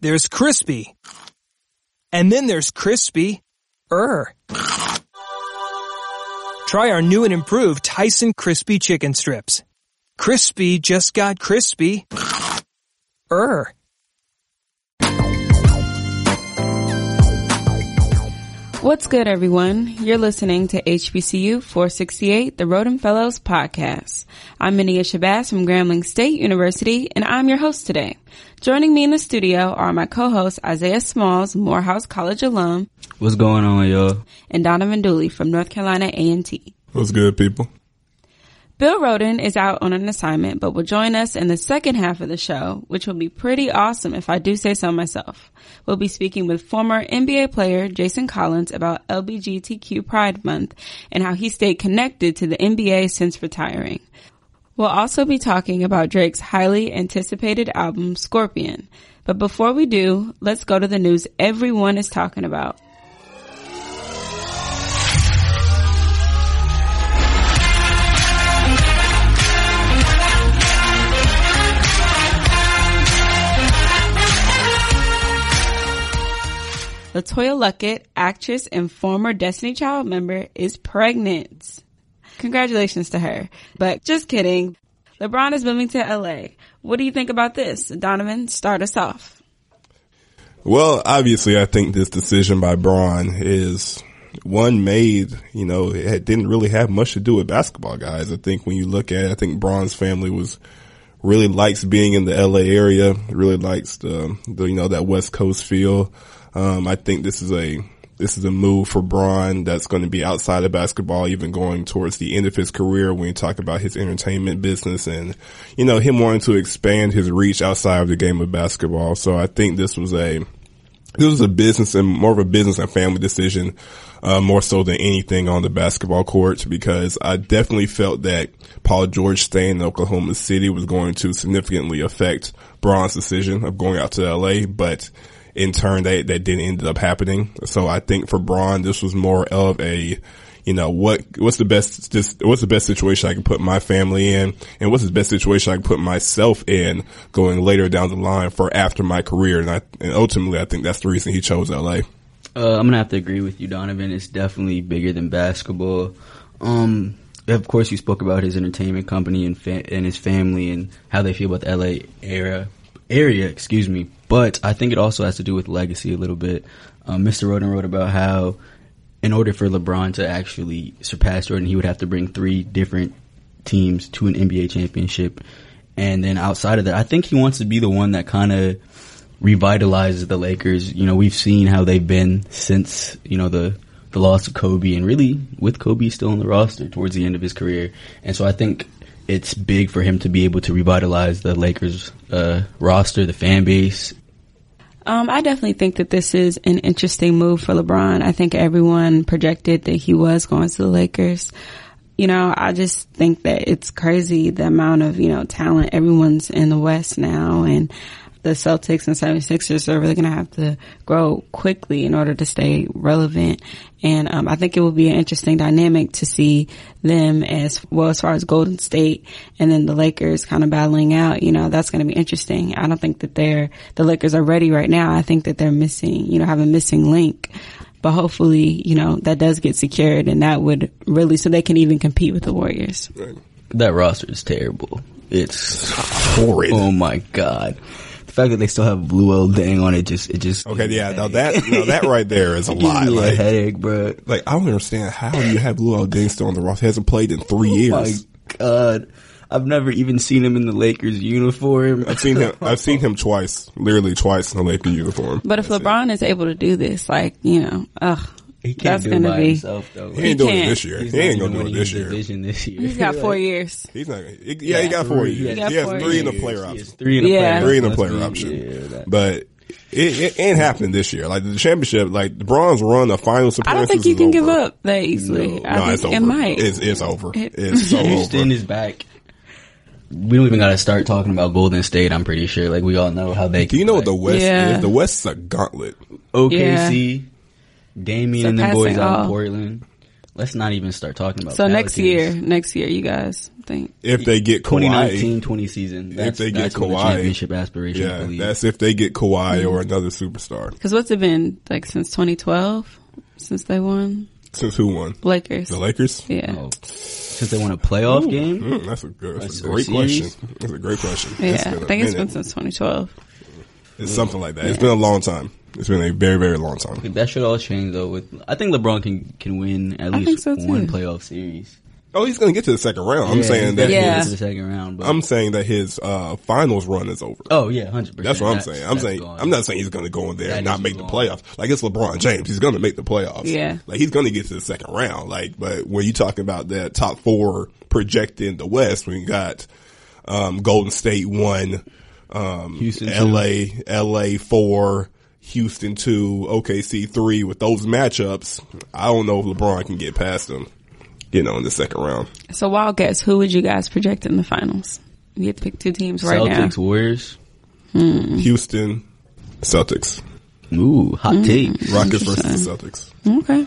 there's crispy. And then there's crispy er. Try our new and improved Tyson crispy chicken strips. Crispy just got crispy er. What's good, everyone? You're listening to HBCU 468, the Rhoden Fellows podcast. I'm Minia Shabazz from Grambling State University, and I'm your host today. Joining me in the studio are my co-hosts Isaiah Smalls, Morehouse College alum. What's going on, y'all? And Donovan Dooley from North Carolina A&T. What's good, people? Bill Rhoden is out on an assignment, but will join us in the second half of the show, which will be pretty awesome if I do say so myself. We'll be speaking with former NBA player Jason Collins about LBGTQ Pride Month and how he stayed connected to the NBA since retiring. We'll also be talking about Drake's highly anticipated album Scorpion. But before we do, let's go to the news everyone is talking about. LeToya Luckett, actress and former Destiny Child member, is pregnant. Congratulations to her. But just kidding. LeBron is moving to LA. What do you think about this? Donovan, start us off. Well, obviously, I think this decision by Bron is one made, you know, it didn't really have much to do with basketball guys. I think when you look at it, I think Bron's family was really likes being in the LA area, really likes the, the you know, that West Coast feel. Um, I think this is a this is a move for Bron that's going to be outside of basketball, even going towards the end of his career when you talk about his entertainment business and, you know, him wanting to expand his reach outside of the game of basketball. So I think this was a, this was a business and more of a business and family decision, uh, more so than anything on the basketball court because I definitely felt that Paul George staying in Oklahoma City was going to significantly affect Bron's decision of going out to LA, but in turn that, that didn't end up happening. So I think for Bron, this was more of a, you know, what, what's the best, just, what's the best situation I can put my family in and what's the best situation I can put myself in going later down the line for after my career. And I, and ultimately I think that's the reason he chose LA. Uh, I'm gonna have to agree with you, Donovan. It's definitely bigger than basketball. Um, of course, you spoke about his entertainment company and fa- and his family and how they feel about the LA era area. Excuse me, but I think it also has to do with legacy a little bit. Um, Mr. Rhoden wrote about how in order for LeBron to actually surpass Jordan, he would have to bring three different teams to an NBA championship. And then outside of that, I think he wants to be the one that kind of revitalizes the Lakers. You know, we've seen how they've been since, you know, the, the loss of Kobe and really with Kobe still on the roster towards the end of his career. And so I think it's big for him to be able to revitalize the Lakers uh, roster, the fan base, um, I definitely think that this is an interesting move for LeBron. I think everyone projected that he was going to the Lakers. You know, I just think that it's crazy the amount of, you know, talent everyone's in the West now and the Celtics and 76ers are really going to have to grow quickly in order to stay relevant. And um, I think it will be an interesting dynamic to see them as well as far as Golden State and then the Lakers kind of battling out. You know, that's going to be interesting. I don't think that they're the Lakers are ready right now. I think that they're missing, you know, have a missing link. But hopefully, you know, that does get secured and that would really, so they can even compete with the Warriors. That roster is terrible. It's horrid. Oh my God the fact that they still have Luol Deng on it just it just okay. Yeah, now that now that right there is a lot. like, a headache, bro. Like I don't understand how you have Luol Deng still on the roster. He hasn't played in three years. Oh my god. I've never even seen him in the Lakers uniform. I've seen him. I've seen him twice, literally twice in the Lakers uniform. But if That's LeBron it. is able to do this, like you know, ugh, he can't That's do it by be, himself though. He ain't doing it this year. He's he ain't gonna do it this year. this year. He's got four years. He's not. yeah, yeah, he got four years. He, he has three in the player option. Three in the yeah. player. Three in the player option. Yeah, but it, it, ain't happening this year. Like the championship, like the Bronze run, the finals I don't think you can over. give up that easily. No, I no, think it's over. it might. It's, it's over. It's so Houston over. is back. We don't even got to start talking about Golden State. I'm pretty sure. Like we all know how they. Do you know what the West yeah. is? The West is a gauntlet. OKC. Damian and the boys out in Portland. Let's not even start talking about. That. So next year, next year, you guys think. if they get Kawhi, 2019 20 season. That's, they get that's where the Kawhi, championship aspirations. yeah, believe. that's if they get Kawhi or another superstar. Because what's it been like since 2012 since they won Since who won? Lakers? The Lakers. Yeah, Oh, since they won a playoff game. Mm, that's a good. That's a Or great question. That's a great question. yeah. It's been I a think it's been since 2012. It's something like that. It's been a long time. It's been a very very long time. That should all change though. With I think LeBron can can win at I least so, one playoff series. Oh, he's going to get to the second round. I'm Yeah, saying that. Yeah. gets to the second round. But I'm saying that his uh, finals run is over. oh yeah, hundred percent. That's what I'm saying. I'm saying I'm not saying he's going to go in there That and not is make the playoffs. Like it's LeBron James, he's going to make the playoffs. Yeah. like he's going to get to the second round. Like, but when you talking about that top four projected in the West, we got um, Golden State one, um, Houston two. L.A. L.A. four. Houston two, OKC three. With those matchups, I don't know if LeBron can get past them. You know, in the second round. So wild guess, who would you guys project in the finals? You have to pick two teams right now. Celtics, Warriors. Houston, Celtics, Ooh, hot Mm. take. Rockets versus the Celtics. Okay.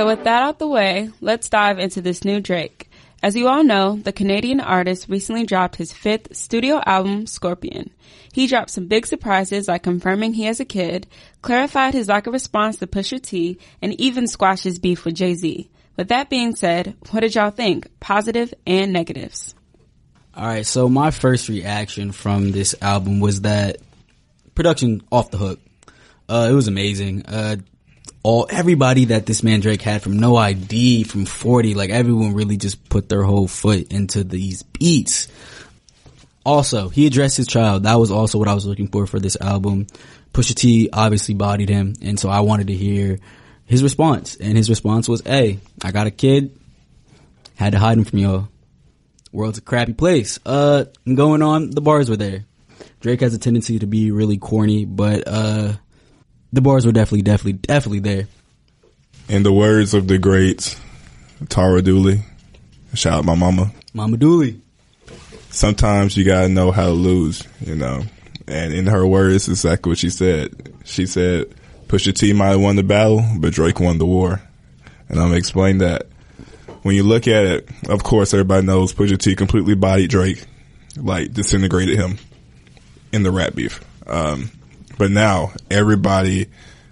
So with that out the way, let's dive into this new Drake. As you all know, the Canadian artist recently dropped his fifth studio album, Scorpion. He dropped some big surprises like confirming he has a kid, clarified his lack of response to Pusha T, and even squashed his beef with Jay-Z. With that being said, what did y'all think? Positive and negatives. All right, so my first reaction from this album was that production off the hook. Uh, it was amazing. Uh, all everybody that this man Drake had from No ID, from Forty, like everyone really just put their whole foot into these beats. Also, he addressed his child. That was also what I was looking for for this album. Pusha T obviously bodied him, and so I wanted to hear his response. And his response was, "Hey, I got a kid. Had to hide him from y'all." world's a crappy place. Uh, and going on, the bars were there. Drake has a tendency to be really corny, but uh, the bars were definitely, definitely, definitely there. In the words of the great Tara Dooley, shout out my mama. Mama Dooley. Sometimes you gotta know how to lose, you know. And in her words, it's exactly what she said. She said, Pusha T might have won the battle, but Drake won the war. And I'm gonna explain that. When you look at it, of course, everybody knows Pusha T completely bodied Drake, like disintegrated him in the rap beef. Um, but now everybody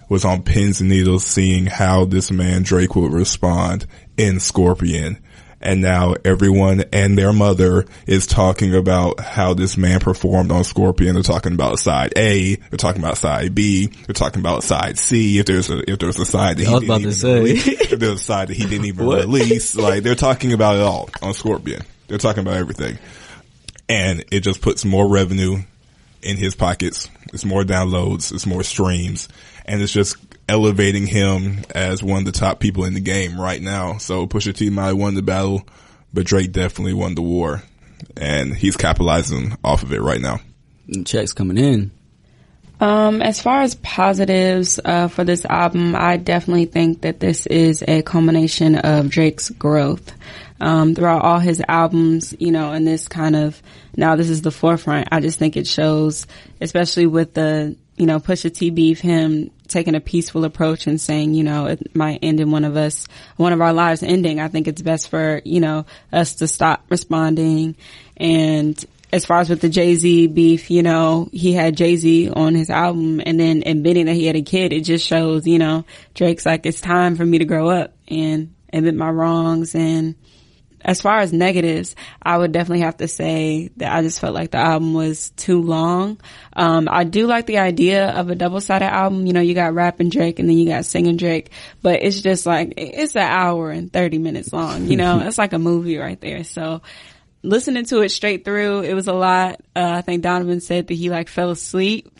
was on pins and needles seeing how this man Drake would respond in Scorpion. And now everyone and their mother is talking about how this man performed on Scorpion. They're talking about side A. They're talking about side B. They're talking about side C. If there's a, if there's a side that he didn't even say. release, if there's a side that he didn't even release, like they're talking about it all on Scorpion. They're talking about everything. And it just puts more revenue in his pockets. It's more downloads. It's more streams. And it's just elevating him as one of the top people in the game right now. So Pusha T might have won the battle, but Drake definitely won the war. And he's capitalizing off of it right now. And checks coming in. Um, as far as positives uh, for this album, I definitely think that this is a culmination of Drake's growth. Um, throughout all his albums, you know, and this kind of now this is the forefront. I just think it shows, especially with the you know Pusha T beef, him taking a peaceful approach and saying, you know, it might end in one of us, one of our lives ending. I think it's best for you know us to stop responding and as far as with the Jay Z beef, you know, he had Jay Z on his album and then admitting that he had a kid, it just shows, you know, Drake's like, it's time for me to grow up and admit my wrongs. And as far as negatives, I would definitely have to say that I just felt like the album was too long. Um, I do like the idea of a double sided album. You know, you got rapping Drake and then you got singing Drake, but it's just like, it's an hour and 30 minutes long, you know, it's like a movie right there. So, listening to it straight through, it was a lot. Uh, I think Donovan said that he like fell asleep.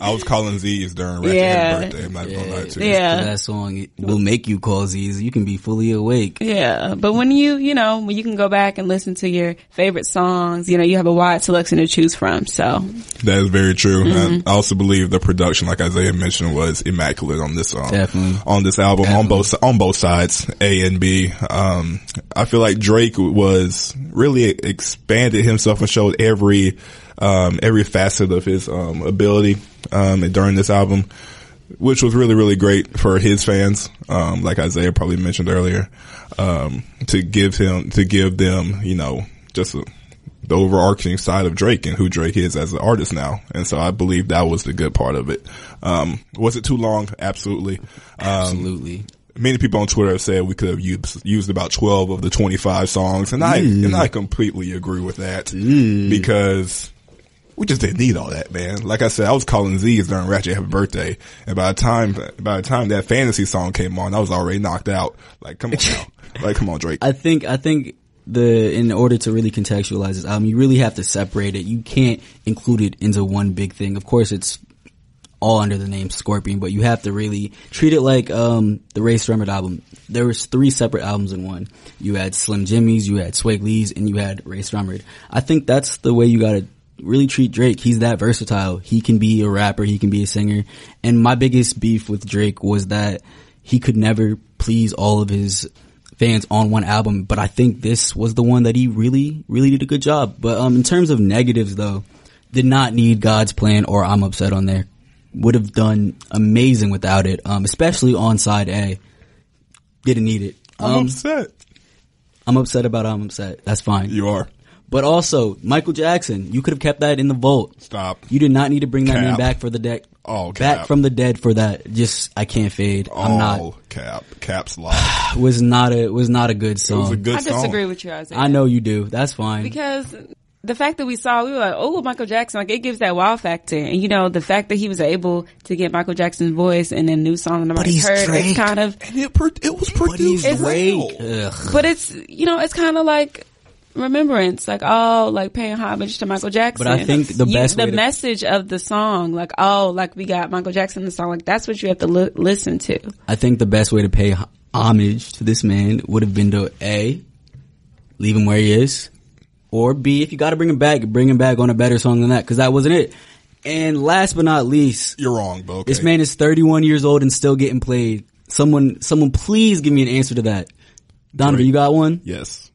I was calling Z's during Ratchet Yeah. Birthday. I'm not gonna lie to you. Yeah. That song will make you call Z's. You can be fully awake. yeah, but when you, you know, when you can go back and listen to your favorite songs, you know, you have a wide selection to choose from. So, That is very true. Mm-hmm. I also believe the production, like Isaiah mentioned, was immaculate on this song. Definitely. On this album, on both, on both sides, A and B. Um, I feel like Drake was really expanded himself and showed every um, every facet of his um, ability um, during this album, which was really really great for his fans. Um, like Isaiah probably mentioned earlier, um, to give him to give them you know just a, the overarching side of Drake and who Drake is as an artist now. And so I believe that was the good part of it. Um, was it too long? Absolutely. Absolutely. Many people on Twitter have said we could have used, used about 12 of the 25 songs. And I, and I completely agree with that because we just didn't need all that, man. Like I said, I was calling Z's during Ratchet Happy Birthday. And by the time, by the time that fantasy song came on, I was already knocked out. Like, come on now. Like, come on, Drake. I think I think the in order to really contextualize this album, you really have to separate it. You can't include it into one big thing. Of course, it's all under the name Scorpion, but you have to really treat it like um the Rae Sremmurd album. There was three separate albums in one. You had Slim Jxmmi's, you had Swae Lee's, and you had Rae Sremmurd. I think that's the way you gotta really treat Drake. He's that versatile. He can be a rapper, he can be a singer. And my biggest beef with Drake was that he could never please all of his fans on one album, but I think this was the one that he really, really did a good job. But um, in terms of negatives, though, did not need God's plan or I'm upset on there. Would have done amazing without it, um, especially on side A. Didn't need it. I'm Um, upset. I'm upset about I'm upset. That's fine. You are. But also, Michael Jackson, you could have kept that in the vault. Stop. You did not need to bring that man back for the deck. Oh, back from the dead for that. Just I can't fade. I'm oh, not. Oh, cap. Caps lock. Was not a was not a good It song. was a good I song. disagree with you, Isaiah. I know you do. That's fine. because the fact that we saw, we were like, oh, Michael Jackson, like it gives that wow factor. And you know, the fact that he was able to get Michael Jackson's voice in a new song that nobody's he's heard, Drake. it's kind of, And it, pro- it was produced He's Drake. well. Ugh. but it's, you know, it's kind of like, remembrance, like oh, like paying homage to Michael Jackson. But I think the You- best the to- message of the song, like oh, like we got Michael Jackson in the song, like that's what you have to li- listen to. I think the best way to pay homage to this man would have been to A, leave him where he is, or B, if you gotta bring him back, bring him back on a better song than that, cause that wasn't it. And last but not least, You're wrong, Bo. Okay. this man is 31 years old and still getting played. Someone, someone please give me an answer to that. Donovan, Drake. you got one? Yes.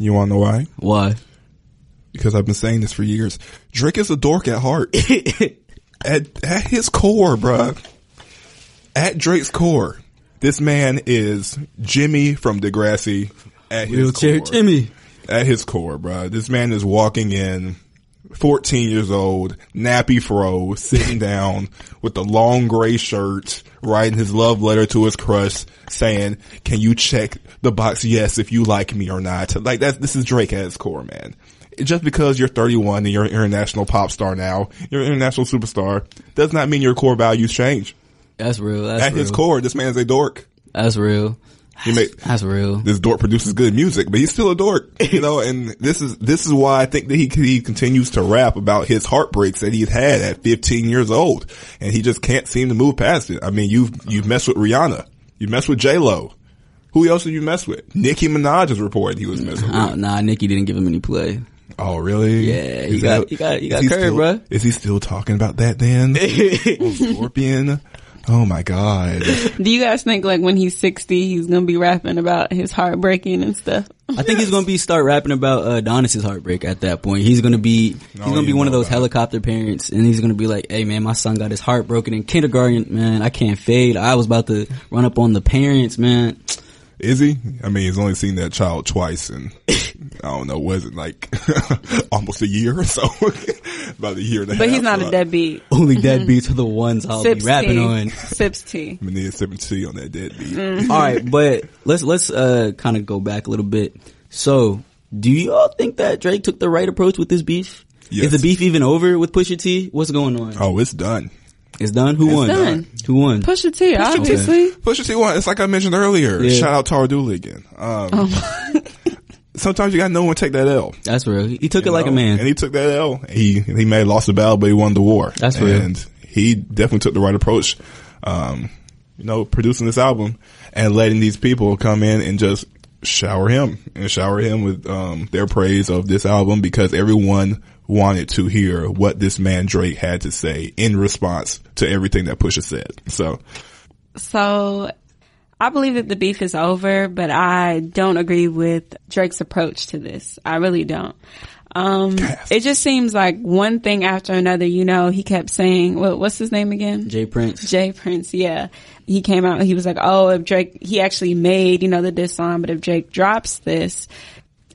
You wanna know why? Why? Because I've been saying this for years. Drake is a dork at heart. at, at his core, bruh. At Drake's core, this man is Jimmy from Degrassi at his Wheelchair core. Jimmy. At his core, bruh. This man is walking in 14 years old, nappy fro, sitting down with a long gray shirt, writing his love letter to his crush, saying, can you check the box yes if you like me or not? Like that, this is Drake at his core, man. Just because you're 31 and you're an international pop star now, you're an international superstar, does not mean your core values change. That's real. That's At real. his core, this man's a dork. That's real. He make, That's real. this dork produces good music, but he's still a dork, you know, and this is, this is why I think that he, he continues to rap about his heartbreaks that he's had at 15 years old. And he just can't seem to move past it. I mean, you've, you've messed with Rihanna. You messed with J-Lo. Who else have you messed with? Nicki Minaj is reported he was messing with. Nah, Nikki didn't give him any play. Oh, really? Yeah, you Is got- you got- you got is he curved, bruh. Is he still talking about that then? Oh, Scorpion? Oh my God. Do you guys think like when he's sixty, he's gonna be rapping about his heartbreaking and stuff? I think he's gonna be start rapping about uh, Adonis's heartbreak at that point. He's gonna be he's gonna be one of those that. helicopter parents, and he's gonna be like, "Hey man, my son got his heart broken in kindergarten. Man, I can't fade. I was about to run up on the parents, man. Is he? I mean, he's only seen that child twice and I don't know, was it like almost a year or so? About a year and a half. But he's not so a deadbeat. Only deadbeats are the ones I'll Sips be rapping tea. on." Sips tea. I'm gonna need a 70 on that deadbeat. Mm. All right, but let's let's uh kind of go back a little bit. So, do y'all think that Drake took the right approach with this beef? Yes. Is the beef even over with Pusha T? What's going on? Oh, it's done. It's done. Who won? done. Who won? Pusha T, obviously. Pusha T one. It's like I mentioned earlier. Yeah. Shout out Tara Dooley again. Um, Oh. sometimes you got no one take that L. That's real. He took you it like a man. And he took that L. He he may have lost the battle, but he won the war. That's real. And he definitely took the right approach. Um, you know, producing this album and letting these people come in and just shower him and shower him with um their praise of this album because everyone wanted to hear what this man Drake had to say in response to everything that Pusha said. So So I believe that the beef is over, but I don't agree with Drake's approach to this. I really don't. Um, Cast. it just seems like one thing after another. You know, he kept saying, what, "What's his name again?" J. Prince. J. Prince, yeah. He came out, he was like, oh, if Drake, he actually made, you know, the diss song, but if Drake drops this,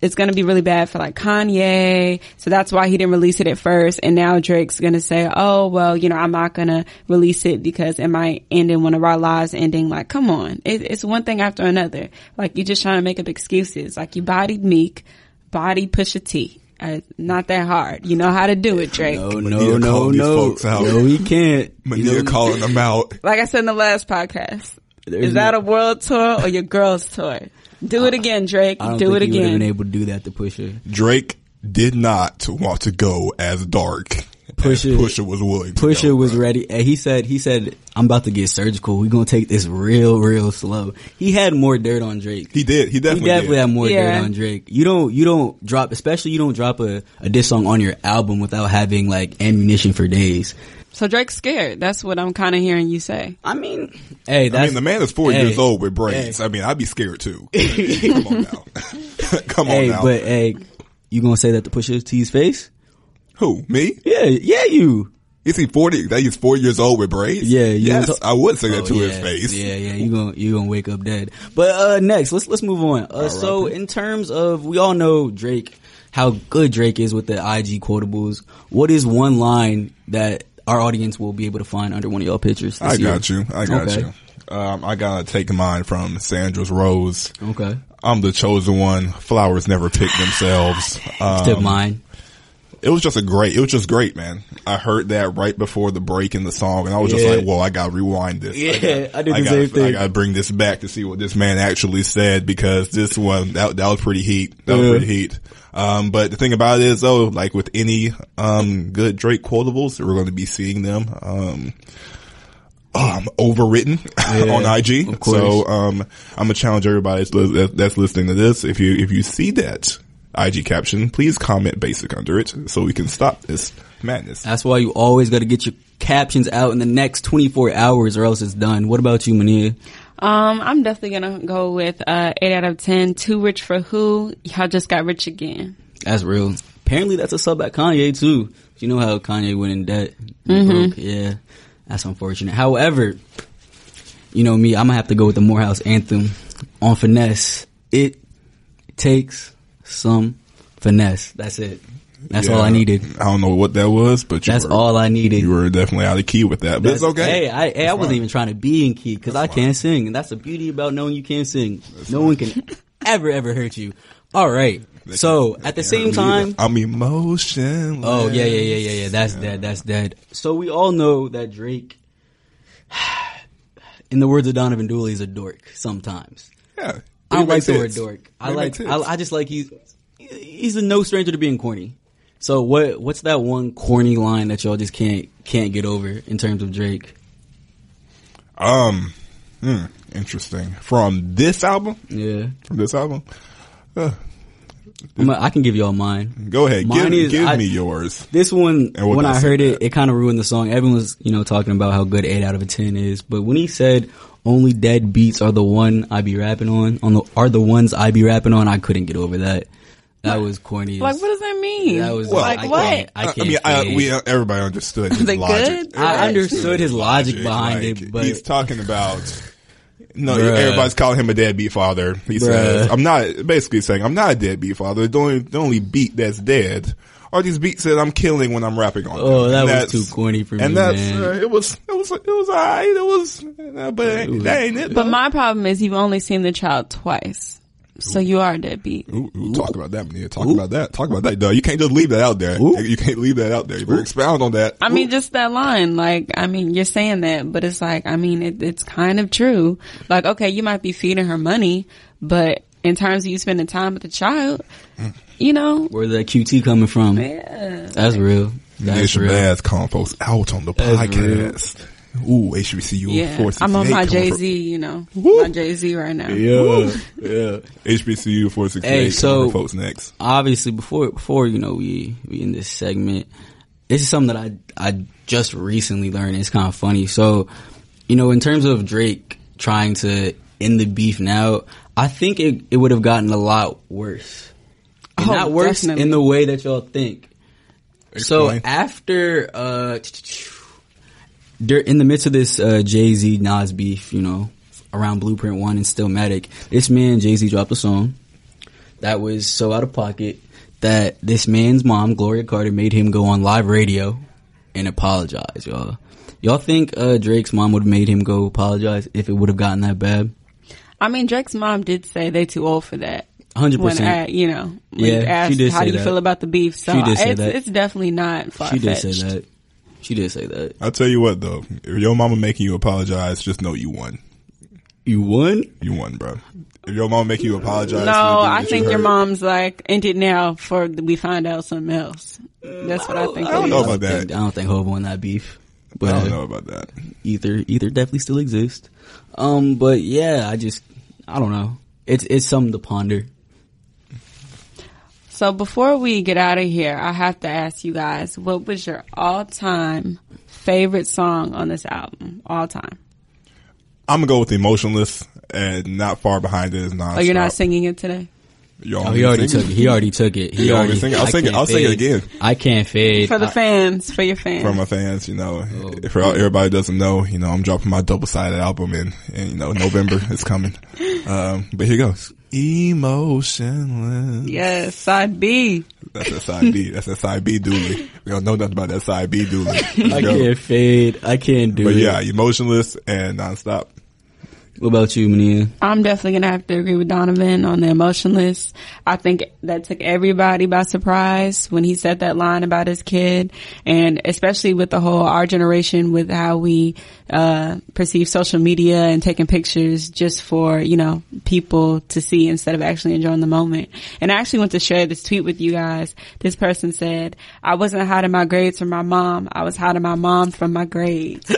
it's gonna be really bad for like Kanye. So that's why he didn't release it at first. And now Drake's gonna say, oh, well, you know, I'm not gonna release it because it might end in one of our lives ending. Like, come on. It, it's one thing after another. Like, you're just trying to make up excuses. Like, you bodied Meek, body Pusha T. Uh, not that hard. You know how to do it, Drake. No, Medea no, no, these no. folks out. No, he can't. Medea You know, calling them out. Like I said in the last podcast, There's is that no- a world tour or your girls tour? Do it again, Drake. I don't Do think it he would have again. been able to do that to Pusha. Drake did not want to go as dark. Pusha- as Pusha was willing. To Pusha go, was bro. ready. And he said, he said, I'm about to get surgical. We're going to take this real, real slow. He had more dirt on Drake. He did. He He definitely, definitely did. had more Yeah. dirt on Drake. You don't, you don't drop, especially you don't drop a, a diss song on your album without having like ammunition for days. So Drake's scared. That's what I'm kind of hearing you say. I mean, hey, I mean, the man is four hey, years old with brains. hey. I mean, I'd be scared too. Come on now. Come on hey, now. but hey, you gonna say that to Pusha T's face? Who? Me? Yeah, yeah, you. Is he forty? That he's four years old with braids? Yeah, yes, I would say that Oh, to yeah, his face. Yeah, yeah, you gonna you gonna wake up dead. But uh next, let's let's move on. Uh, so in terms of we all know Drake, how good Drake is with the IG quotables. What is one line that our audience will be able to find under one of y'all pictures? this I year? got you. I got Okay. you. Um, I gotta take mine from Sandra's Rose. Okay, I'm the chosen one. Flowers never pick themselves. Um, mine. It was just a great, it was just great, man. I heard that right before the break in the song and I was just like, whoa, I gotta rewind this. Yeah, gotta- I did the gotta, same thing. I gotta bring this back to see what this man actually said because this one, that, that was pretty heat. That was pretty heat. Um, but the thing about it is though, like with any, um, good Drake quotables, we're going to be seeing them, um, um, overwritten on IG. So, um, I'm gonna challenge everybody that's, that's listening to this. If you, if you see that IG caption, please comment basic under it so we can stop this madness. That's why you always got to get your captions out in the next 24 hours or else it's done. What about you, Mania? Um, I'm definitely gonna go with uh eight out of ten. Too rich for who? Y'all just got rich again. That's real. Apparently that's a sub at Kanye too. You know how Kanye went in debt. Broke. Yeah. That's unfortunate. However, you know me, I'm gonna have to go with the Morehouse anthem on finesse. It takes some finesse. That's it. That's all I needed. I don't know what that was, but you That's were, all I needed. You were definitely out of key with that, but it's That's- okay. Hey, I, hey, I wasn't fine. even trying to be in key because I can't sing, and that's the beauty about knowing you can't sing. no one can ever ever hurt you. All right. So at the same time, I'm emotionless. oh yeah, yeah, yeah, yeah, yeah. That's dead. That's dead. So we all know that Drake, in the words of Donovan Dooley, is a dork sometimes. Yeah. I like makes the word dork. I He like. I, I just like he's he's a no stranger to being corny. So what what's that one corny line that y'all just can't can't get over in terms of Drake? Um, hmm, interesting. From this album, Yeah. from this album, uh, I'm a, I can give y'all mine. go ahead. Mine give is- give I- me yours. This one, And what when I I heard it, that? it kind of ruined the song. Everyone was, you know, talking about how good eight out of a ten is, but when he said only dead beats are the one I be rapping on, on the are the ones I be rapping on, I couldn't get over that. That was corny. Like, what does that mean? That was like I what? Can't, I I, can't. I mean, I, we everybody understood his They logic. good? I understood his logic behind like, it, but he's talking about. No, Bruh. everybody's calling him a deadbeat father. He says, "I'm not." Basically saying, "I'm not a deadbeat father. The only, the only beat that's dead are these beats that I'm killing when I'm rapping on." Oh, them. that And was that's- too corny for me, And that's man. Uh, it was it was it was alright. It was, uh, but that ain't it. But though. my problem is you've only seen the child twice, so you are a deadbeat. Ooh, ooh, talk about that, man. Talk about that. Talk about that. No, you can't just leave that out there. You can't leave that out there. You better expound on that. I mean, just that line. Like, I mean, you're saying that, but it's like, I mean, it, it's kind of true. Like, okay, you might be feeding her money, but in terms of you spending time with the child, you know, where that QT coming from? yeah. That's real. Nia That's real. Shabazz calling folks out on the That's podcast. Ooh, HBCU Yeah, 468 I'm on my Jay Z, you know, Woo. my Jay Z right now. Yeah, yeah. HBCU 468 Hey, coming so- folks next. obviously before before you know we we in this segment, this is something that I I just recently learned. It's kind of funny. So, you know, in terms of Drake trying to end the beef now, I think it it would have gotten a lot worse. and Oh, that works definitely. in the way that y'all think. So after uh, dur- in the midst of this uh, Jay Z Nas beef, you know, around Blueprint One and Stillmatic, this man Jay Z dropped a song that was so out of pocket that this man's mom Gloria Carter made him go on live radio and apologize, y'all. Y'all think uh, Drake's mom would have made him go apologize if it would have gotten that bad? I mean, Drake's mom did say they too old for that. Hundred percent. You know, Yeah, she did how do you that. feel about the beef, so She did say it's, that. it's definitely not far She did say that. She did say that. I'll tell you what though, if your mama making you apologize, just know you won. You won? You won, bro. If your mama making you apologize, No, for the thing I think you your mom's like ended now for we find out something else. That's what I think. I don't know is. about that. think- I don't think Hov won that beef. But I don't know about that. either either definitely still exists. Um, but yeah, I just I don't know. It's it's something to ponder. So before we get out of here, I have to ask you guys, what was your all-time favorite song on this album? All time. I'm gonna go with emotionless, and not far behind it is non. Oh, you're not singing it today? Oh, he already took it. He already took it. He You already already. sing it? I'll I sing it. I'll sing it again. I can't fade. For the I- fans, for your fans. for my fans, you know, Oh. for everybody doesn't know, you know, I'm dropping my double sided album in, in, you know, November is coming. Um, but here goes. Emotionless. yes, side B. That's that side B. That's that side B dooley. We don't know nothing about that side B dooley. I go. can't fade. I can't do But it. But yeah, emotionless and nonstop. What about you, Mania? I'm definitely gonna have to agree with Donovan on the emotionless. I think that took everybody by surprise when he said that line about his kid, and especially with the whole our generation with how we uh, perceive social media and taking pictures just for you know people to see instead of actually enjoying the moment. And I actually want to share this tweet with you guys. This person said, "I wasn't hiding my grades from my mom. I was hiding my mom from my grades."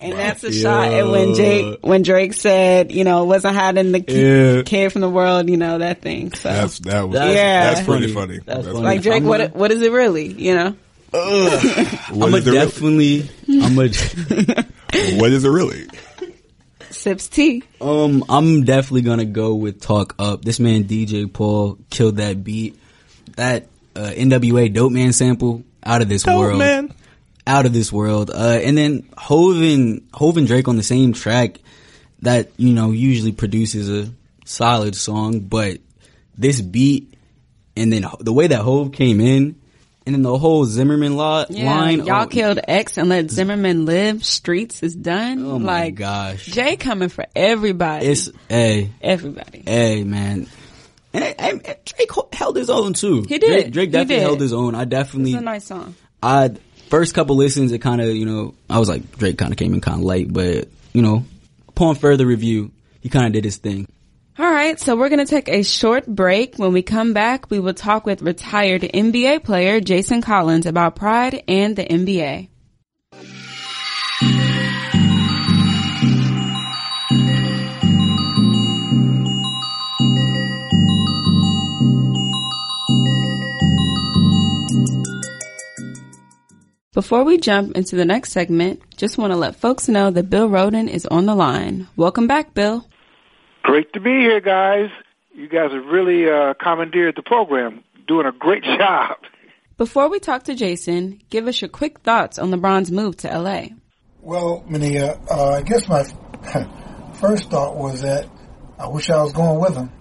And that's a shot at when Jake, when Drake said, you know, wasn't hiding the ki- Yeah. kid from the world, you know, that thing. So, That's, that was, That's- Yeah. that's pretty funny. That's funny. like Drake, I'm what, what is it really, you know? I'm What a is it definitely. I'm a. What is it really? Sips tea. Um, I'm definitely gonna go with Talk Up. This man DJ Paul killed that beat. That uh, NWA Dope Man sample out of this world. man. Out of this world. Uh, and then Hov and, Drake on the same track that, you know, usually produces a solid song, but this beat and then the way that Hov came in and then the whole Zimmerman Yeah, line. y'all oh, killed X and let Zimmerman live. Streets is done. Oh my like, gosh. Jay coming for everybody. It's, hey, everybody. Hey man, and I, I, Drake held his own too. He did. Drake, Drake definitely did. held his own. I definitely, It's a nice song. I first couple listens, it kind of you know, I was like Drake kind of came in kind of late, but you know, upon further review, he kind of did his thing. All right, so we're going to take a short break. When we come back, we will talk with retired NBA player Jason Collins about pride and the NBA. Before we jump into the next segment, just want to let folks know that Bill Rhoden is on the line. Welcome back, Bill. Great to be here, guys. You guys have really uh, commandeered the program, doing a great job. Before we talk to Jason, give us your quick thoughts on LeBron's move to LA. Well, Mania, uh, I guess my first thought was that I wish I was going with him.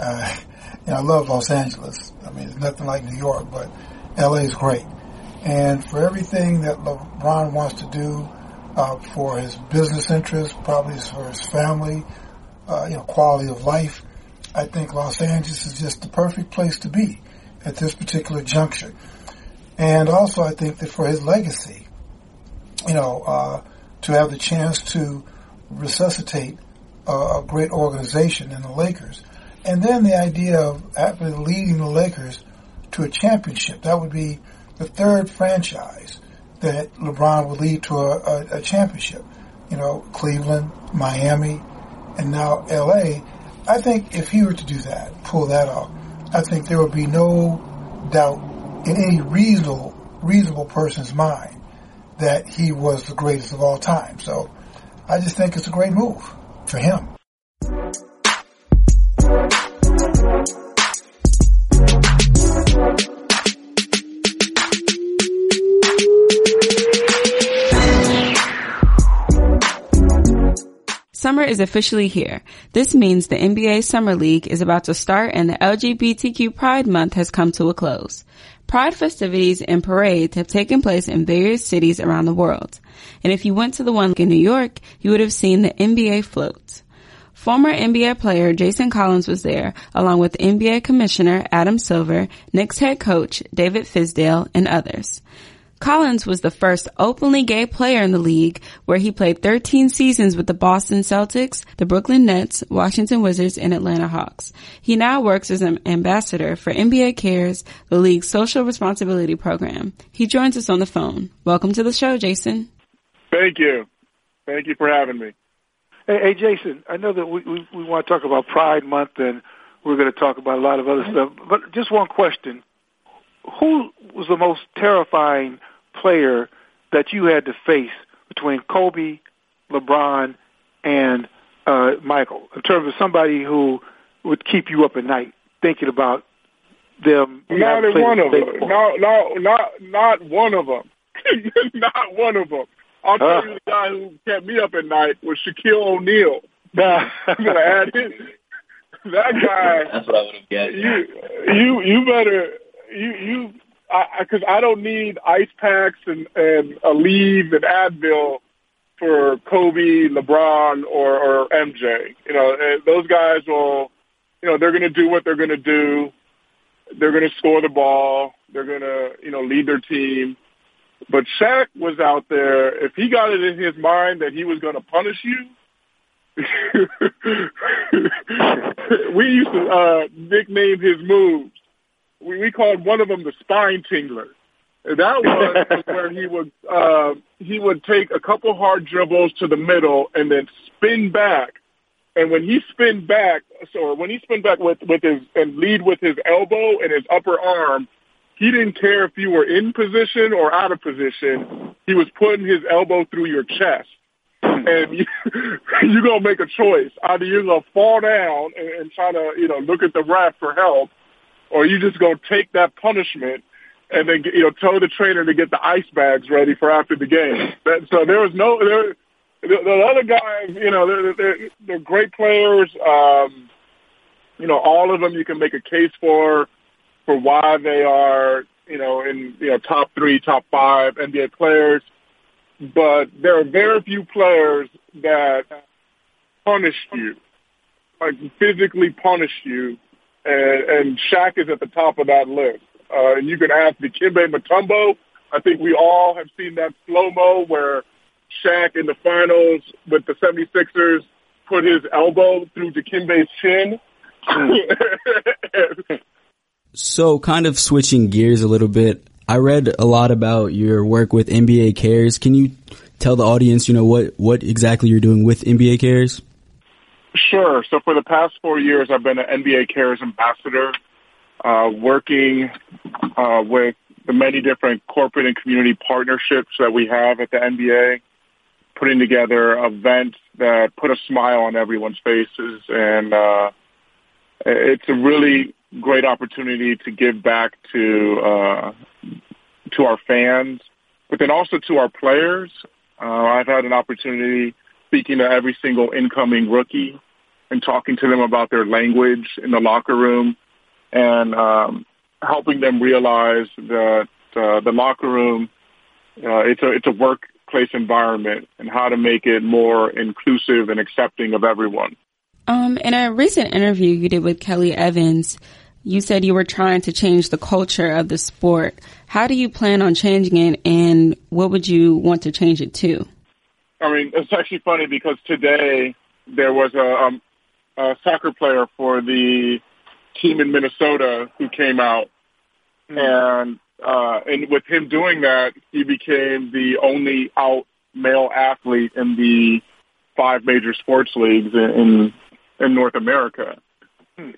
Uh, you know, I love Los Angeles. I mean, it's nothing like New York, but LA is great. And for everything that LeBron wants to do uh, for his business interests, probably for his family, uh, you know, quality of life, I think Los Angeles is just the perfect place to be at this particular juncture. And also, I think that for his legacy, you know, uh, to have the chance to resuscitate a, great organization in the Lakers. And then the idea of leading the Lakers to a championship. That would be the third franchise that LeBron would lead to a, a, a championship. You know, Cleveland, Miami, and now LA. I think if he were to do that, pull that off, I think there would be no doubt in any reasonable, reasonable person's mind that he was the greatest of all time. So I just think it's a great move for him. Summer is officially here. This means the NBA Summer League is about to start and the LGBTQ Pride Month has come to a close. Pride festivities and parades have taken place in various cities around the world. And if you went to the one in New York, you would have seen the NBA float. Former NBA player Jason Collins was there, along with NBA Commissioner Adam Silver, Knicks head coach David Fizdale, and others. Collins was the first openly gay player in the league where he played 13 seasons with the Boston Celtics, the Brooklyn Nets, Washington Wizards, and Atlanta Hawks. He now works as an ambassador for NBA Cares, the league's social responsibility program. He joins us on the phone. Welcome to the show, Jason. Thank you. Thank you for having me. Hey, hey Jason, I know that we, we, we want to talk about Pride Month and we're going to talk about a lot of other stuff, but just one question who was the most terrifying player that you had to face between Kobe, LeBron, and uh, Michael in terms of somebody who would keep you up at night thinking about them? Not one of them. No, no, not not one of them. not one of them. I'll tell uh. you the guy who kept me up at night was Shaquille O'Neal. I'm gonna add his, that guy. That's what I would have guessed. You, you, you better you you because I, I, I don't need ice packs and and Aleve and Advil for Kobe, LeBron, or or MJ. You know, those guys will, you know, they're going to do what they're going to do. They're going to score the ball. They're going to, you know, lead their team. But Shaq was out there. If he got it in his mind that he was going to punish you, we used to uh, nickname his moves we, we called one of them the spine tingler. That was where he would uh, he would take a couple hard dribbles to the middle and then spin back. And when he spin back, so when he spin back with with his and lead with his elbow and his upper arm, he didn't care if you were in position or out of position. He was putting his elbow through your chest, and you, you're gonna make a choice. Either you're gonna fall down and, and try to you know look at the ref for help, or you just gonna take that punishment and then you know tell the trainer to get the ice bags ready for after the game. That, so there was no there. The, the other guys, you know, they're, they're, they're great players. Um, you know, all of them you can make a case for for why they are, you know, in you know top three, top five NBA players. But there are very few players that punish you, like physically punish you and, and Shaq is at the top of that list. Uh, and you can ask Dikembe Mutombo. I think we all have seen that slow-mo where Shaq in the finals with the 76ers put his elbow through Dikembe's chin. so kind of switching gears a little bit, I read a lot about your work with NBA Cares. Can you tell the audience, you know, what, what exactly you're doing with NBA Cares? Sure. So for the past four years, I've been an NBA Cares ambassador, uh, working uh, with the many different corporate and community partnerships that we have at the NBA, putting together events that put a smile on everyone's faces. And uh, it's a really great opportunity to give back to uh, to our fans, but then also to our players. Uh, I've had an opportunity speaking to every single incoming rookie and talking to them about their language in the locker room and um, helping them realize that uh, the locker room uh, it's a it's a workplace environment and how to make it more inclusive and accepting of everyone. Um, in a recent interview you did with Kelly Evans, you said you were trying to change the culture of the sport. How do you plan on changing it, and what would you want to change it to? I mean, it's actually funny because today there was a, um, a soccer player for the team in Minnesota who came out, mm-hmm. and uh, and with him doing that, he became the only out male athlete in the five major sports leagues in in North America. Hmm.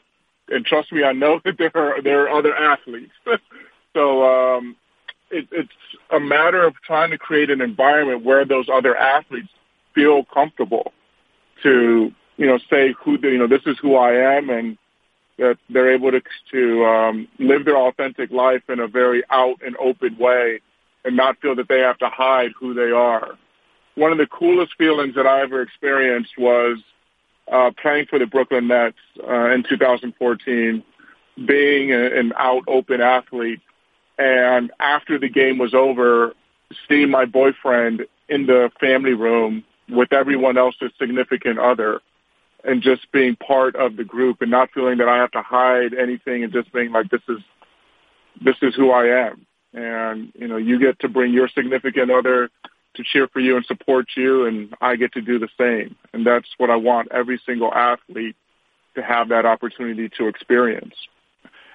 And trust me, I know that there are there are other athletes. so um, it, it's a matter of trying to create an environment where those other athletes feel comfortable to you know, say who, the, you know, this is who I am and that they're able to, to um, live their authentic life in a very out and open way and not feel that they have to hide who they are. one of the coolest feelings that I ever experienced was uh, playing for the Brooklyn Nets uh, in 2014, being a, an out open athlete, and after the game was over, seeing my boyfriend in the family room with everyone else's significant other and just being part of the group and not feeling that I have to hide anything and just being like, this is, this is who I am. And, you know, you get to bring your significant other to cheer for you and support you and I get to do the same. And that's what I want every single athlete to have that opportunity to experience.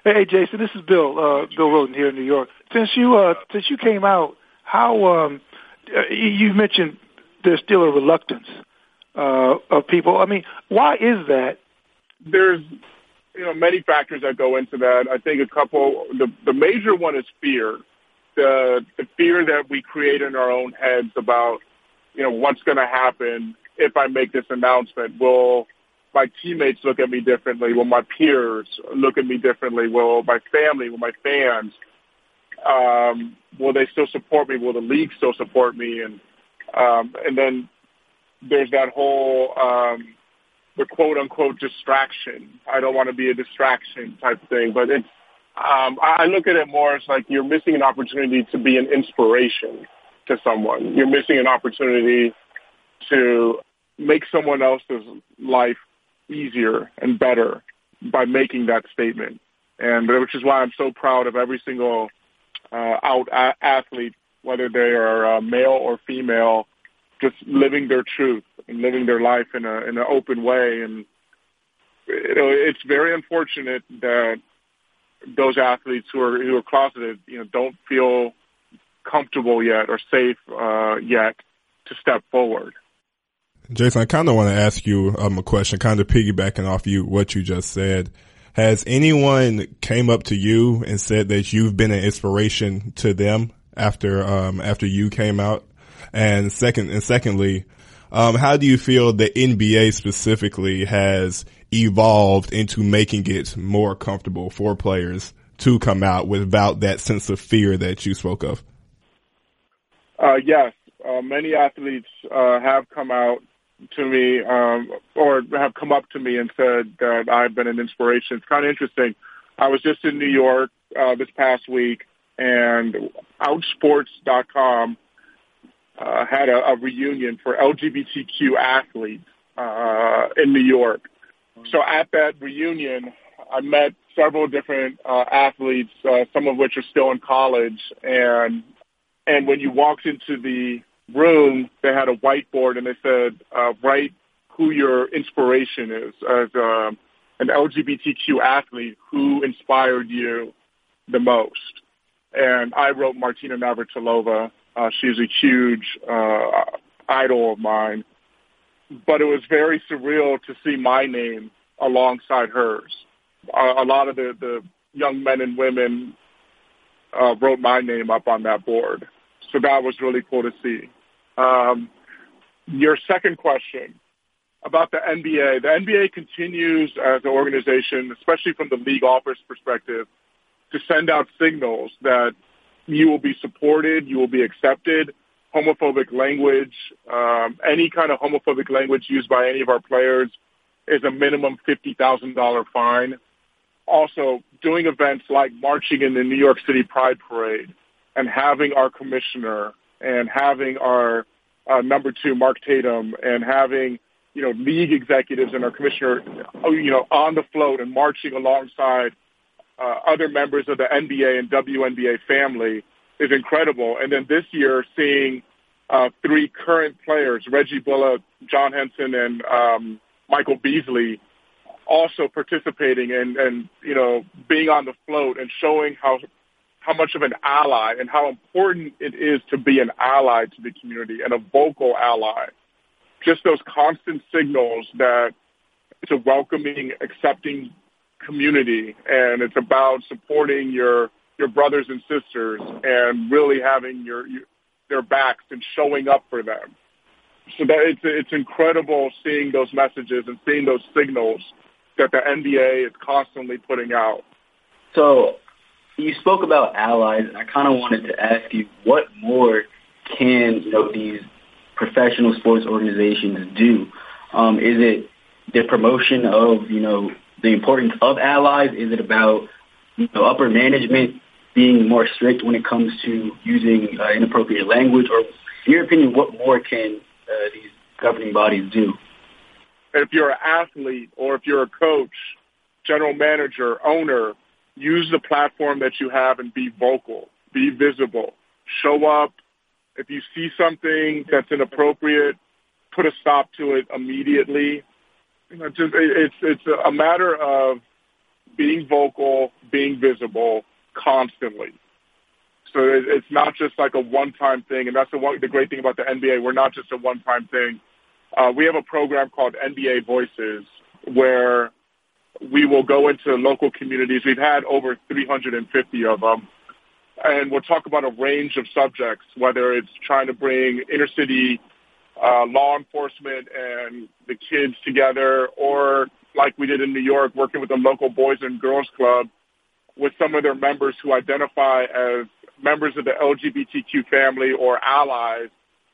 Hey, Jason, this is Bill, uh, Bill Rhoden here in New York. Since you, uh, since you came out, how, um, uh, you mentioned there's still a reluctance uh, of people. I mean, why is that? There's you know many factors that go into that. I think a couple. The the major one is fear. The the fear that we create in our own heads about you know what's going to happen if I make this announcement. Will my teammates look at me differently? Will my peers look at me differently? Will my family? Will my fans? Um, will they still support me? Will the league still support me? And um, and then there's that whole um, the quote unquote distraction. I don't want to be a distraction type thing, but it's um, I look at it more as like you're missing an opportunity to be an inspiration to someone. You're missing an opportunity to make someone else's life easier and better by making that statement. And which is why I'm so proud of every single uh, out a- athlete, whether they are uh, male or female, just living their truth and living their life in a in an open way. And you know, it's very unfortunate that those athletes who are who are closeted, you know, don't feel comfortable yet or safe uh, yet to step forward. Jason, I kind of want to ask you um, a question, kind of piggybacking off you what you just said. Has anyone came up to you and said that you've been an inspiration to them after um, after you came out? And second, and secondly, um, how do you feel the NBA specifically has evolved into making it more comfortable for players to come out without that sense of fear that you spoke of? Uh, yes, uh, many athletes uh, have come out to me um, or have come up to me and said that I've been an inspiration. It's kind of interesting. I was just in New York uh, this past week, and Outsports.com uh, had a, a reunion for LGBTQ athletes uh, in New York. So at that reunion, I met several different uh, athletes, uh, some of which are still in college, and and when you walked into the room, they had a whiteboard and they said, uh, write who your inspiration is as uh, an LGBTQ athlete, who inspired you the most. And I wrote Martina Navratilova, uh, she's a huge uh, idol of mine. But it was very surreal to see my name alongside hers. A lot of the, the young men and women uh, wrote my name up on that board. So that was really cool to see. Um, your second question about the NBA. The NBA continues as an organization, especially from the league office perspective, to send out signals that you will be supported, you will be accepted. Homophobic language, um, any kind of homophobic language used by any of our players is a minimum $50,000 fine. Also, doing events like marching in the New York City Pride Parade and having our commissioner and having our uh, number two, Mark Tatum, and having, you know, league executives and our commissioner, you know, on the float and marching alongside uh, other members of the NBA and WNBA family is incredible. And then this year, seeing uh, three current players, Reggie Bullock, John Henson, and um, Michael Beasley, also participating and, and, you know, being on the float and showing how how much of an ally and how important it is to be an ally to the community and a vocal ally. Just those constant signals that it's a welcoming, accepting community and it's about supporting your your brothers and sisters and really having your, your their backs and showing up for them. So that it's it's incredible seeing those messages and seeing those signals that the NBA is constantly putting out. So you spoke about allies, and I kind of wanted to ask you what more can you know these professional sports organizations do? Um, is it the promotion of, you know, the importance of allies? Is it about, you know, upper management being more strict when it comes to using uh, inappropriate language? Or, in your opinion, what more can uh, these governing bodies do? If you're an athlete or if you're a coach, general manager, owner, use the platform that you have and be vocal, be visible, show up. If you see something that's inappropriate, put a stop to it immediately. You know, just it's it's a matter of being vocal, being visible constantly. So it's not just like a one-time thing, and that's the one the great thing about the NBA. We're not just a one-time thing. Uh, we have a program called NBA Voices where we will go into local communities. We've had over 350 of them. And we'll talk about a range of subjects, whether it's trying to bring inner city uh, law enforcement and the kids together, or like we did in New York, working with the local Boys and Girls Club with some of their members who identify as members of the LGBTQ family or allies,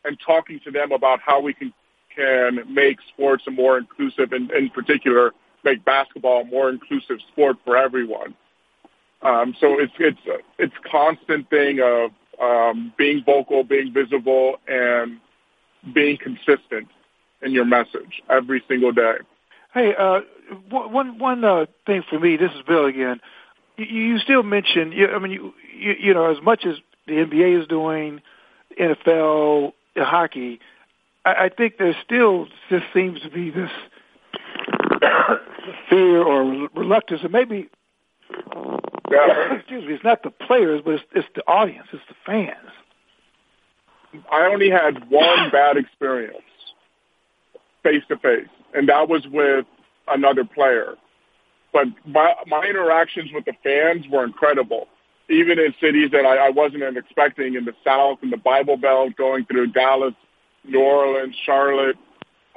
and talking to them about how we can can make sports a more inclusive, and in particular, make basketball a more inclusive sport for everyone. Um, so it's it's it's constant thing of um, being vocal, being visible, and being consistent in your message every single day. Hey, uh, one one uh, thing for me. This is Bill again. You, you still mention. I mean, you, you you know, as much as the NBA is doing, NFL, hockey, I, I think there still just seems to be this fear or reluctance, and maybe yeah. excuse me, it's not the players, but it's, it's the audience, it's the fans. I only had one bad experience face to face, and that was with another player. But my my interactions with the fans were incredible. Even in cities that I, I wasn't expecting in the South, in the Bible Belt, going through Dallas, New Orleans, Charlotte,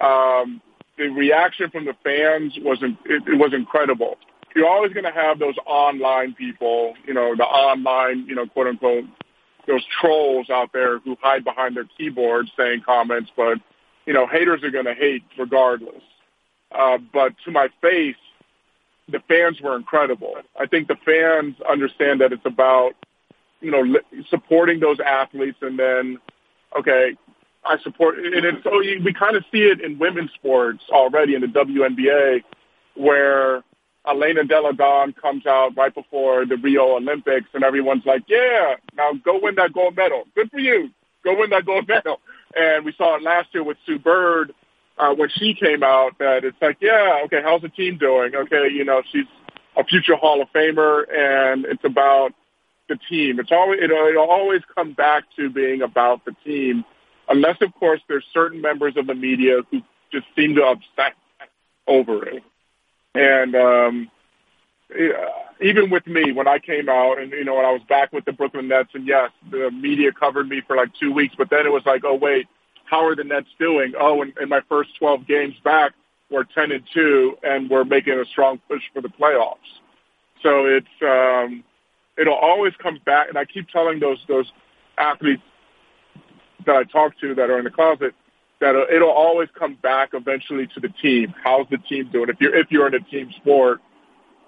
um, the reaction from the fans was it, it was incredible. You're always going to have those online people, you know, the online, you know, quote unquote, those trolls out there who hide behind their keyboards saying comments, but you know, haters are going to hate regardless. Uh, but to my face, the fans were incredible. I think the fans understand that it's about, you know, supporting those athletes and then, okay, I support, and it's, so we kind of see it in women's sports already in the WNBA, where Elena Delle Donne comes out right before the Rio Olympics, and everyone's like, "Yeah, now go win that gold medal. Good for you. Go win that gold medal." And we saw it last year with Sue Bird uh, when she came out. That it's like, "Yeah, okay, how's the team doing? Okay, you know, she's a future Hall of Famer, and it's about the team. It's always it'll, it'll always come back to being about the team." Unless, of course, there's certain members of the media who just seem to obsess over it. And um, even with me, when I came out and, you know, when I was back with the Brooklyn Nets, and yes, the media covered me for like two weeks, but then it was like, oh, wait, how are the Nets doing? Oh, in, in my first 12 games back, we're 10 and 2, and we're making a strong push for the playoffs. So it's, um, it'll always come back, and I keep telling those, those athletes that I talk to that are in the closet that it'll always come back eventually to the team. How's the team doing? If you're if you're in a team sport,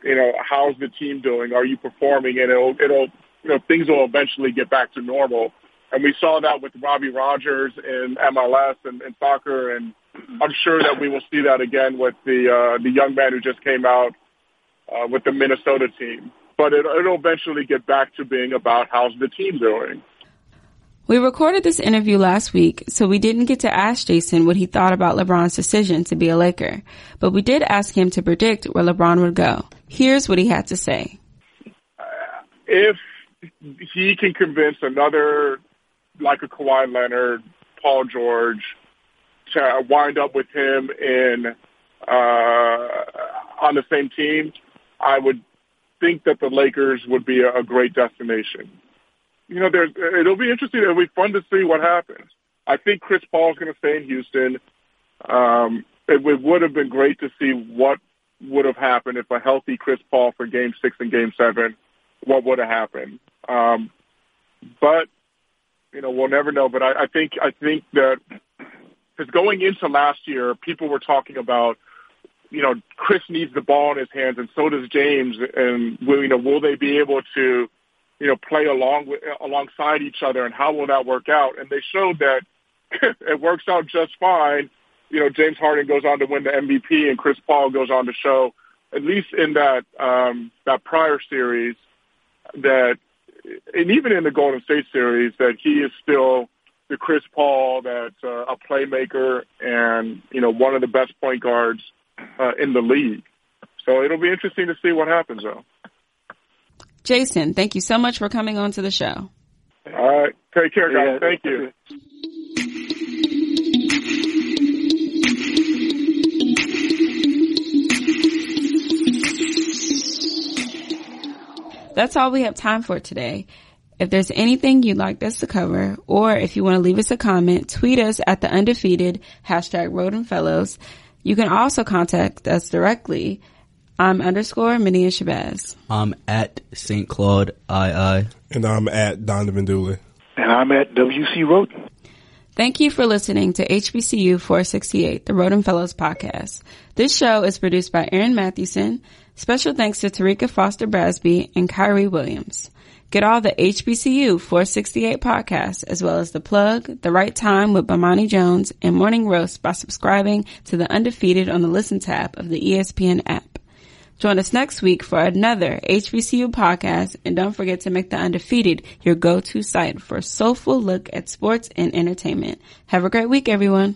you know how's the team doing? Are you performing? And it'll it'll you know things will eventually get back to normal. And we saw that with Robbie Rogers in MLS and, and soccer, and I'm sure that we will see that again with the uh, the young man who just came out uh, with the Minnesota team. But it, it'll eventually get back to being about how's the team doing. We recorded this interview last week, so we didn't get to ask Jason what he thought about LeBron's decision to be a Laker, but we did ask him to predict where LeBron would go. Here's what he had to say. If he can convince another, like a Kawhi Leonard, Paul George, to wind up with him in uh, on the same team, I would think that the Lakers would be a great destination you know, there's it'll be interesting. It'll be fun to see what happens. I think Chris Paul is going to stay in Houston. Um, it, it would have been great to see what would have happened if a healthy Chris Paul for Game Six and Game Seven. What would have happened? Um, but you know, we'll never know. But I, I think I think that because going into last year, people were talking about, you know, Chris needs the ball in his hands, and so does James, and you know will they be able to, you know, play along with, alongside each other, and how will that work out? And they showed that it works out just fine. You know, James Harden goes on to win the MVP, and Chris Paul goes on to show, at least in that um, that prior series, that and even in the Golden State series, that he is still the Chris Paul that's uh, a playmaker and you know one of the best point guards uh, in the league. So it'll be interesting to see what happens, though. Jason, thank you so much for coming on to the show. All right, take care, guys. Yeah, thank you. That's all we have time for today. If there's anything you'd like us to cover, or if you want to leave us a comment, tweet us at the undefeated hashtag Rhoden Fellows. You can also contact us directly. I'm underscore Minia Shabazz. I'm at St. Claude II. And I'm at Donovan Dooley. And I'm at WC Rhoden. Thank you for listening to HBCU 468, the Rhoden Fellows podcast. This show is produced by Aaron Mathewson. Special thanks to Tarika Foster Brasby and Kyrie Williams. Get all the HBCU 468 podcasts as well as The Plug, The Right Time with Bomani Jones, and Morning Roast by subscribing to The Undefeated on the Listen tab of the ESPN app. Join us next week for another HBCU podcast and don't forget to make The Undefeated your go-to site for a soulful look at sports and entertainment. Have a great week, everyone.